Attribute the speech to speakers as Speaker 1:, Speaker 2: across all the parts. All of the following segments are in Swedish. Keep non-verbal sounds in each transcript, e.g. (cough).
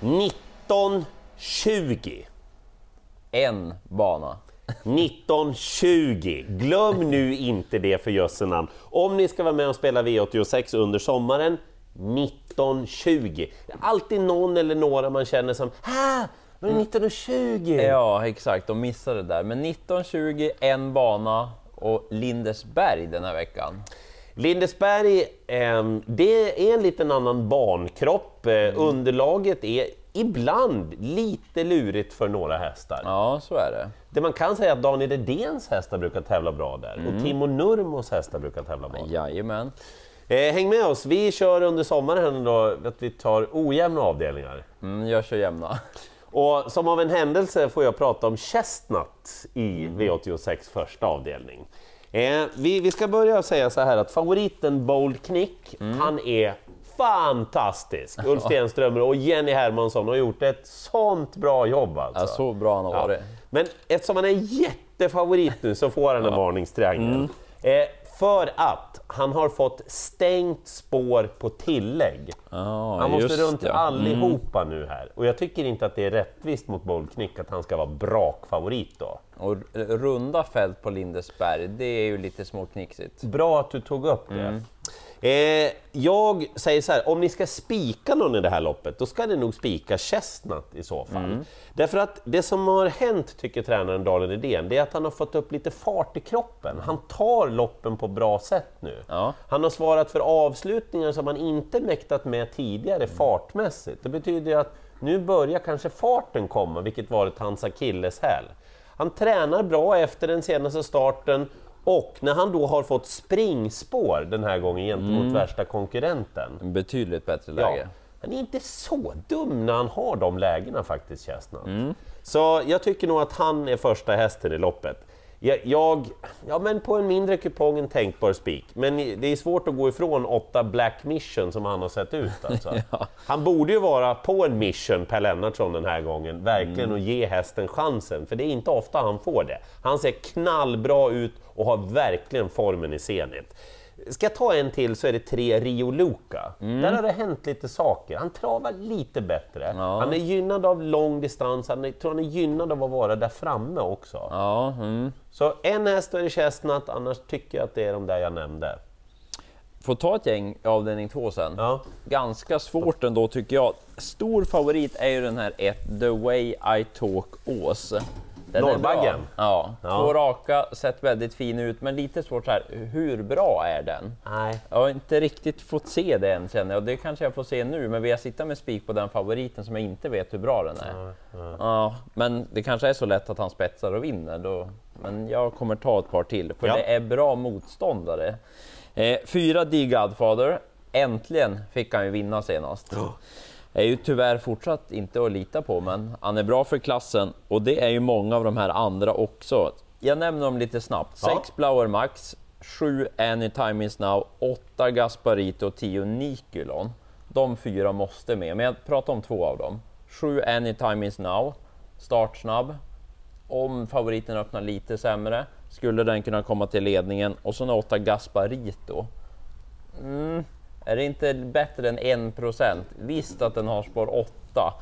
Speaker 1: 1920.
Speaker 2: En bana.
Speaker 1: 1920. Glöm nu inte det för jösse namn. Om ni ska vara med och spela V86 under sommaren, 1920. Det är alltid någon eller några man känner som ah, men 1920!
Speaker 2: Ja, exakt. De missade det där. Men 1920, en bana och Lindesberg den här veckan.
Speaker 1: Lindesberg, eh, det är en liten annan bankropp. Eh, Underlaget är ibland lite lurigt för några hästar.
Speaker 2: Ja, så är det.
Speaker 1: Det man kan säga är att Daniel Redéns hästar brukar tävla bra där och Timo Nurmos hästar brukar tävla bra.
Speaker 2: Jajamän.
Speaker 1: Eh, häng med oss, vi kör under sommaren då att vi tar ojämna avdelningar.
Speaker 2: Mm, jag kör jämna.
Speaker 1: Och som av en händelse får jag prata om Chestnut i V86 första avdelning. Eh, vi, vi ska börja säga så här att favoriten Bold Knick, han är fantastisk! Ulf Stenströmer och Jenny Hermansson har gjort ett sånt bra jobb alltså.
Speaker 2: Ja, så bra han har
Speaker 1: Ja.
Speaker 2: varit.
Speaker 1: Men eftersom han är jättefavorit nu så får han en varningstriangel. Eh, för att han har fått stängt spår på tillägg.
Speaker 2: Ja,
Speaker 1: Han måste runt
Speaker 2: ja.
Speaker 1: allihopa nu här. Och jag tycker inte att det är rättvist mot Bold Knick att han ska vara brakfavorit då.
Speaker 2: Och runda fält på Lindesberg, det är ju lite småknixigt.
Speaker 1: Bra att du tog upp det. Eh, jag säger så här, om ni ska spika någon i det här loppet, då ska ni nog spika Chestnut i så fall. Därför att det som har hänt, tycker tränaren Daniel Redén, det är att han har fått upp lite fart i kroppen. Han tar loppen på bra sätt nu.
Speaker 2: Ja.
Speaker 1: Han har svarat för avslutningar som han inte mäktat med tidigare fartmässigt. Det betyder ju att nu börjar kanske farten komma, vilket varit hans akilleshäl. Han tränar bra efter den senaste starten och när han då har fått springspår den här gången gentemot värsta konkurrenten.
Speaker 2: Betydligt bättre
Speaker 1: Ja,
Speaker 2: läge.
Speaker 1: han är inte så dum när han har de lägena faktiskt, Chestnut. Så jag tycker nog att han är första hästen i loppet. Jag, jag, ja men på en mindre kupong en tänkbar spik, men det är svårt att gå ifrån åtta Black Mission som han har sett ut (laughs) alltså. Han borde ju vara på en mission, Per Lennartsson, den här gången, verkligen och ge hästen chansen, för det är inte ofta han får det. Han ser knallbra ut och har verkligen formen i zenit. Ska jag ta en till så är det tre Rio Luca. Där har det hänt lite saker. Han travar lite bättre.
Speaker 2: Ja.
Speaker 1: Han är gynnad av lång distans, han är, tror han är gynnad av att vara där framme också.
Speaker 2: Ja, mm.
Speaker 1: Så en häst är det Chestnut, annars tycker jag att det är de där jag nämnde.
Speaker 2: Får ta ett gäng i avdelning två sen.
Speaker 1: Ja.
Speaker 2: Ganska svårt ändå tycker jag. Stor favorit är ju den här ett The Way I Talk Ås. Den
Speaker 1: Norrbaggen?
Speaker 2: Ja,
Speaker 1: Ja.
Speaker 2: två raka, sett väldigt fin ut, men lite svårt så här. hur bra är den?
Speaker 1: Nej.
Speaker 2: Jag har inte riktigt fått se det än känner jag, det kanske jag får se nu, men vill jag sitta med spik på den favoriten som jag inte vet hur bra den är? Ja, men det kanske är så lätt att han spetsar och vinner då. Men jag kommer ta ett par till, för
Speaker 1: Ja.
Speaker 2: det är bra motståndare. Eh, fyra D Godfather, äntligen fick han ju vinna senast. Är ju tyvärr fortsatt inte att lita på, men han är bra för klassen och det är ju många av de här andra också. Jag nämner dem lite snabbt.
Speaker 1: Ja.
Speaker 2: 6 Blower Max, 7 Anytime Is Now, 8 Gasparito och 10 Nikulon. De fyra måste med, men jag pratar om två av dem. 7 Anytime Is Now, startsnabb. Om favoriten öppnar lite sämre skulle den kunna komma till ledningen och så 8 Gasparito. Mm, är det inte bättre än 1%? Visst att den har spår 8.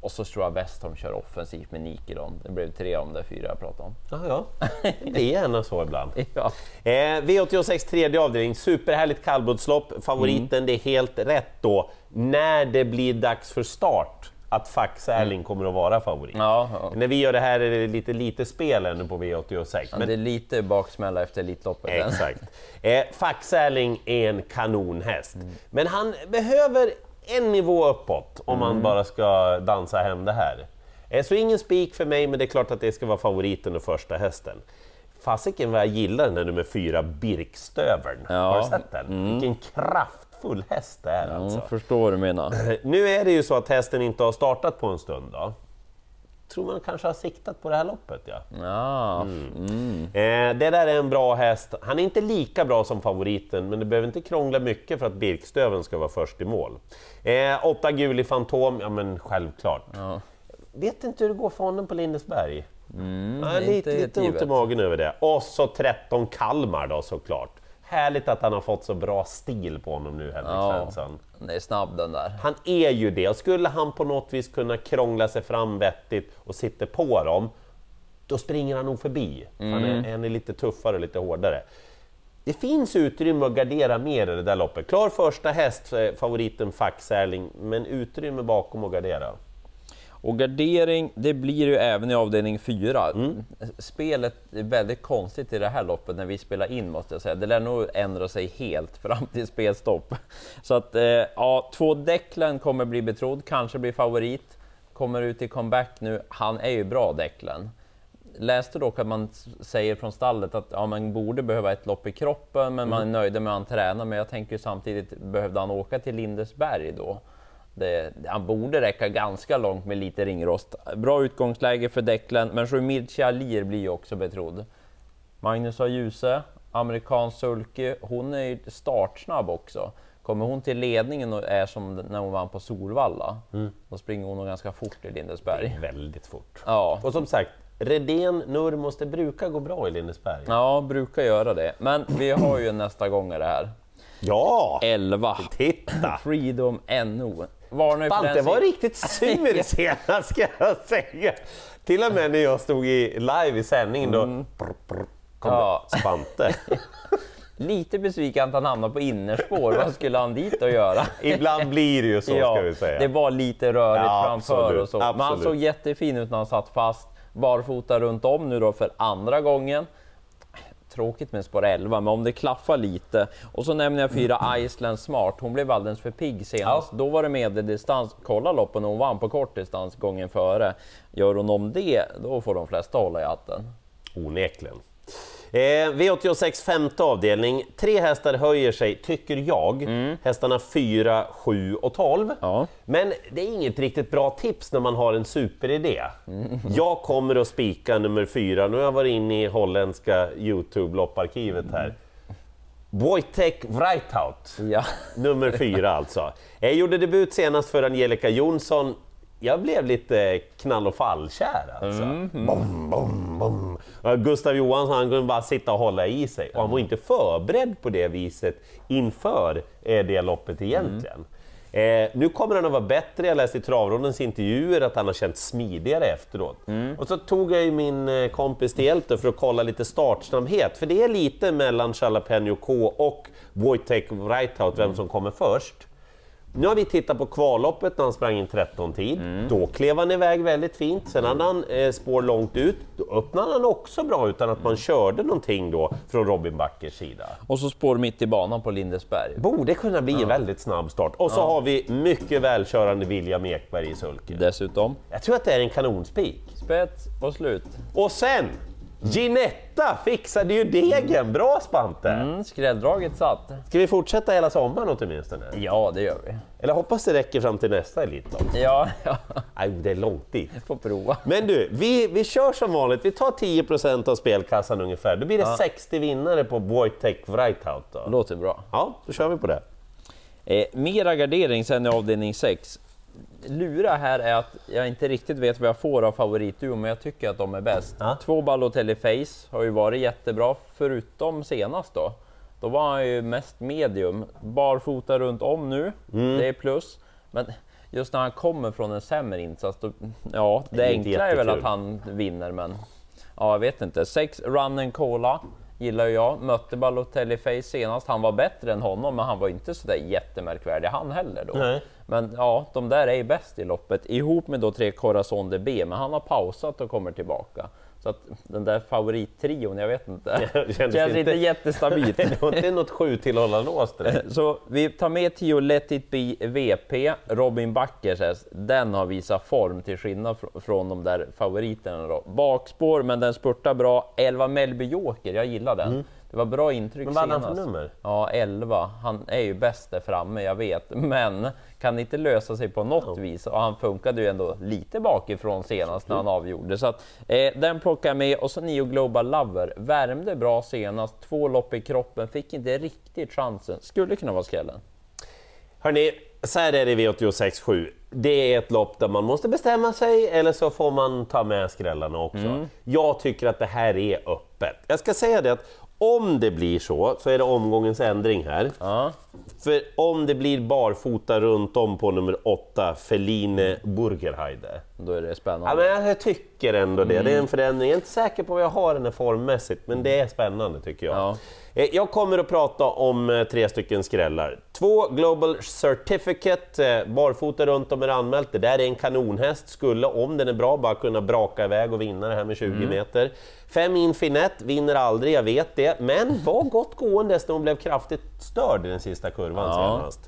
Speaker 2: Och så tror jag Westholm kör offensivt med Nikelon. Det blev tre av de där fyra jag pratade om.
Speaker 1: Ja, ja. Det är gärna så ibland. (laughs)
Speaker 2: Ja.
Speaker 1: Eh, V86 tredje avdelning, superhärligt kallblodslopp. Favoriten, det är helt rätt då, när det blir dags för start, att Fax Erling kommer att vara favorit.
Speaker 2: Ja, ja.
Speaker 1: När vi gör det här är det lite, lite spel ännu på V86.
Speaker 2: Men det är lite baksmälla efter Elitloppet.
Speaker 1: Exakt. Eh, Fax Erling är en kanonhäst, men han behöver en nivå uppåt om man bara ska dansa hem det här. Eh, så ingen spik för mig, men det är klart att det ska vara favoriten och första hästen. Fasiken vad jag gillar den där nummer fyra, Birkstövern.
Speaker 2: Ja.
Speaker 1: Har du sett den? Vilken kraftfull häst det är alltså.
Speaker 2: Mm, förstår vad du menar. (clears throat)
Speaker 1: Nu är det ju så att hästen inte har startat på en stund då. Tror man kanske har siktat på det här loppet ja.
Speaker 2: Ja, mm.
Speaker 1: Eh, det där är en bra häst. Han är inte lika bra som favoriten, men det behöver inte krångla mycket för att Birkstöven ska vara först i mål. Eh, åtta gul i Fantom, ja men självklart.
Speaker 2: Ja.
Speaker 1: Vet inte hur det går för honom på Lindesberg.
Speaker 2: Mm,
Speaker 1: ja, lite lite ont i magen över det. Och så 13 Kalmar då såklart. Härligt att han har fått så bra stil på honom nu, Henrik
Speaker 2: Ja.
Speaker 1: Svensson.
Speaker 2: Han är snabb den där.
Speaker 1: Han är ju det, och skulle han på något vis kunna krångla sig fram vettigt och sitta på dem, då springer han nog förbi. Han, är, han är lite tuffare och lite hårdare. Det finns utrymme att gardera mer i det där loppet. Klar första häst, eh, favoriten Faxärling, men utrymme bakom att gardera.
Speaker 2: Och gardering, det blir ju även i avdelning 4. Spelet är väldigt konstigt i det här loppet när vi spelar in måste jag säga. Det lär nog ändra sig helt fram till spelstopp. (laughs) Så att eh, ja, två Declan kommer bli betrodd, kanske blir favorit. Kommer ut i comeback nu. Han är ju bra Declan. Läste dock att man säger från stallet att ja, man borde behöva ett lopp i kroppen, men man är nöjda med hur han tränar. Men jag tänker samtidigt, behövde han åka till Lindesberg då? Det, han borde räcka ganska långt med lite ringrost. Bra utgångsläge för Declan, men Shumir Alir blir ju också betrodd. Magnus har Djuse, amerikansk sulky, hon är ju startsnabb också. Kommer hon till ledningen och är som när hon vann på Solvalla, då springer hon nog ganska fort i Lindesberg.
Speaker 1: Väldigt fort.
Speaker 2: Ja,
Speaker 1: Och som sagt, Redén, Nurmos, det brukar gå bra i Lindesberg.
Speaker 2: ja, brukar göra det. Men vi har ju nästa gång det här.
Speaker 1: Ja!
Speaker 2: 11.
Speaker 1: Titta!
Speaker 2: Freedom NO. Varnar ju för den
Speaker 1: var riktigt sur (laughs) senast ska jag säga. Till och med när jag stod i live i sändningen då brr, brr, kom
Speaker 2: Ja.
Speaker 1: det Spante. (laughs)
Speaker 2: Lite besviken att han hamnade på innerspår. Vad skulle han dit och göra? (laughs)
Speaker 1: Ibland blir det ju så ska vi säga.
Speaker 2: det var lite rörigt
Speaker 1: Ja,
Speaker 2: framför
Speaker 1: absolut,
Speaker 2: och så. Men han såg jättefin ut när han satt fast, barfota runt om nu då för andra gången. Tråkigt med spår 11, men om det klaffar lite. Och så nämner jag fyra Iceland Smart. Hon blev alldeles för pigg senast. Då var det medeldistans. Kolla loppen hon vann på kortdistans gången före. Gör hon om det, då får de flesta hålla i hatten.
Speaker 1: Onekligen. Eh, V86 femte avdelning. Tre hästar höjer sig, tycker jag. Hästarna 4, 7 och 12.
Speaker 2: Ja.
Speaker 1: Men det är inget riktigt bra tips när man har en superidé. Jag kommer att spika nummer 4. Nu har jag varit inne i holländska Youtube-lopparkivet här. Wojtek Wrightout.
Speaker 2: Ja.
Speaker 1: Nummer fyra alltså. Jag gjorde debut senast för Angelica Jonsson. Jag blev lite knall och fallkär alltså. Bom, bom, bom. Ja, Gustav Johansson han kunde bara sitta och hålla i sig och han var inte förberedd på det viset inför eh, det loppet egentligen. Eh, nu kommer han att vara bättre, jag läste i Travrondens intervjuer att han har känt smidigare efteråt. Och så tog jag ju min eh, kompis till hjälp för att kolla lite startsnabbhet, för det är lite mellan Jalapeno K och Wojtek Wrightout, vem som kommer först. Nu har vi tittat på kvalloppet när han sprang in 13-tid. Då klev han iväg väldigt fint. Sen hade han eh, spår långt ut. Då öppnade han också bra utan att man körde någonting då från Robin Backers sida.
Speaker 2: Och så spår mitt i banan på Lindesberg.
Speaker 1: Borde kunna bli en väldigt snabb start. Och så har vi mycket välkörande William Ekberg i sulke.
Speaker 2: Dessutom
Speaker 1: Jag tror att det är en kanonspik.
Speaker 2: spets och slut.
Speaker 1: Och sen, Ginetta fixade ju degen! Bra Spante!
Speaker 2: Mm, skrälldraget satt.
Speaker 1: Ska vi fortsätta hela sommaren åtminstone?
Speaker 2: Ja, det gör vi.
Speaker 1: Eller hoppas det räcker fram till nästa Elitlopp?
Speaker 2: Ja, (laughs) ja.
Speaker 1: Nej, det är långt dit.
Speaker 2: får prova.
Speaker 1: Men du, vi, vi kör som vanligt. Vi tar 10% av spelkassan ungefär. Då blir det 60 vinnare på Wojtek. Då.
Speaker 2: Låter bra.
Speaker 1: Ja, då kör vi på det.
Speaker 2: Eh, mera gardering sen i avdelning 6. Lura här är att jag inte riktigt vet vad jag får av favoritduo, men jag tycker att de är bäst.
Speaker 1: Ja.
Speaker 2: Två Balotelli Face har ju varit jättebra, förutom senast då. Då var han ju mest medium. Barfota runt om nu,
Speaker 1: Mm.
Speaker 2: det är plus. Men just när han kommer från en sämre insats, då, ja, det,
Speaker 1: är inte
Speaker 2: enkla är väl att han vinner, men ja, jag vet inte. Sex Run and Cola gillar jag. Mötte Balotelli Face senast. Han var bättre än honom, men han var inte så där jättemärkvärdig han heller då.
Speaker 1: Nej.
Speaker 2: Men ja, de där är ju bäst i loppet ihop med då tre Corazon DB, men han har pausat och kommer tillbaka. Så att den där favorittrion, jag vet inte. (laughs)
Speaker 1: Det
Speaker 2: Känns,
Speaker 1: kändes
Speaker 2: inte jättestabilt. (laughs)
Speaker 1: Det var inte något sju tillhållarlås direkt. (laughs)
Speaker 2: Så vi tar med 10 Let It Be VP, Robin Backers häst. Den har visat form till skillnad fr- från de där favoriterna då. Bakspår, men den spurtar bra. 11 Melby Joker, jag gillar den. Det var bra intryck
Speaker 1: Mm. Men vad hade han för nummer?
Speaker 2: Ja, 11. Han är ju bäst där framme, jag vet. Men kan inte lösa sig på något vis. Och han funkade ju ändå lite bakifrån senast när han avgjorde. Så att, eh, den plockar jag med. Och så Neo Global Lover. Värmde bra senast, två lopp i kroppen, fick inte riktigt chansen. Skulle kunna vara skrällen.
Speaker 1: Hörni, så här är det i V86.7. Det är ett lopp där man måste bestämma sig eller så får man ta med skrällarna också. Jag tycker att det här är öppet. Jag ska säga det att om det blir så, så är det omgångens ändring här.
Speaker 2: Ja.
Speaker 1: För om det blir barfota runt om på nummer 8, Feline Burgerheide.
Speaker 2: Då är det
Speaker 1: Ja,
Speaker 2: spännande.
Speaker 1: men jag tycker ändå det. Det är en förändring. Jag är inte säker på vad jag har den här formmässigt, men det är spännande tycker jag.
Speaker 2: Ja.
Speaker 1: Eh, Jag kommer att prata om eh, tre stycken skrällar. Två Global Certificate, eh, barfota runt om är anmält. Det där är en kanonhäst, skulle om den är bra bara kunna braka iväg och vinna det här med 20 meter. Fem Infinite vinner aldrig, jag vet det, men var gott gående när hon blev kraftigt störd i den sista kurvan
Speaker 2: Ja.
Speaker 1: senast.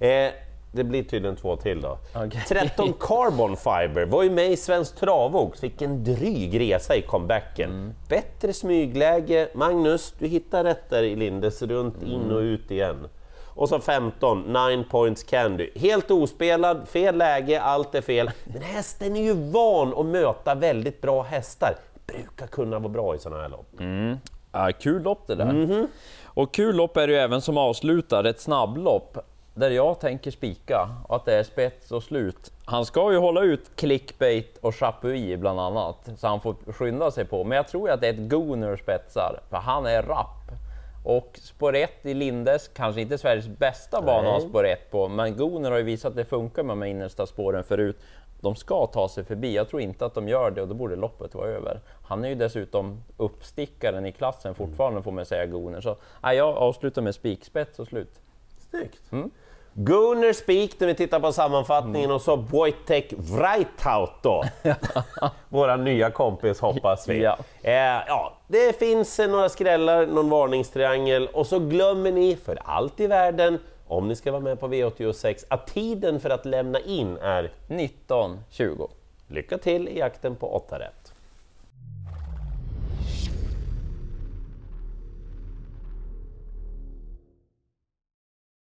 Speaker 1: Eh, det blir tydligen två till då.
Speaker 2: Okej.
Speaker 1: 13 Carbon Fiber var ju med i Svensk Travox, fick en dryg resa i comebacken.
Speaker 2: Mm.
Speaker 1: Bättre smygläge. Magnus, du hittar rätt där i Lindes, runt in och ut igen. Och så 15, 9 Points Candy. Helt ospelad, fel läge, allt är fel. Men hästen är ju van att möta väldigt bra hästar. Brukar kunna vara bra i sådana här lopp.
Speaker 2: Ja, kul lopp det där.
Speaker 1: Mhm.
Speaker 2: Och kul lopp är det ju även som avslutar ett snabblopp där jag tänker spika att det är spets och slut. Han ska ju hålla ut clickbait och chapuis bland annat, så han får skynda sig på. Men jag tror att det är ett Gunner spetsar, för han är rapp. Och spår 1 i Lindes, kanske inte Sveriges bästa bana att spår 1 på, men Gunner har ju visat att det funkar med de innersta spåren förut. De ska ta sig förbi, jag tror inte att de gör det och då borde loppet vara över. Han är ju dessutom uppstickaren i klassen fortfarande får man säga Gunner. Så nej, jag avslutar med spikspets och slut.
Speaker 1: Snyggt!
Speaker 2: Mm.
Speaker 1: Gunnar Speak när vi tittar på sammanfattningen och så Wojtek då. (laughs) Våra nya kompis hoppas vi.
Speaker 2: Ja.
Speaker 1: Eh, ja, det finns eh, några skrällar, någon varningstriangel och så glömmer ni för allt i världen, om ni ska vara med på V86, att tiden för att lämna in är
Speaker 2: 19-20.
Speaker 1: lycka till i jakten på 8 rätt.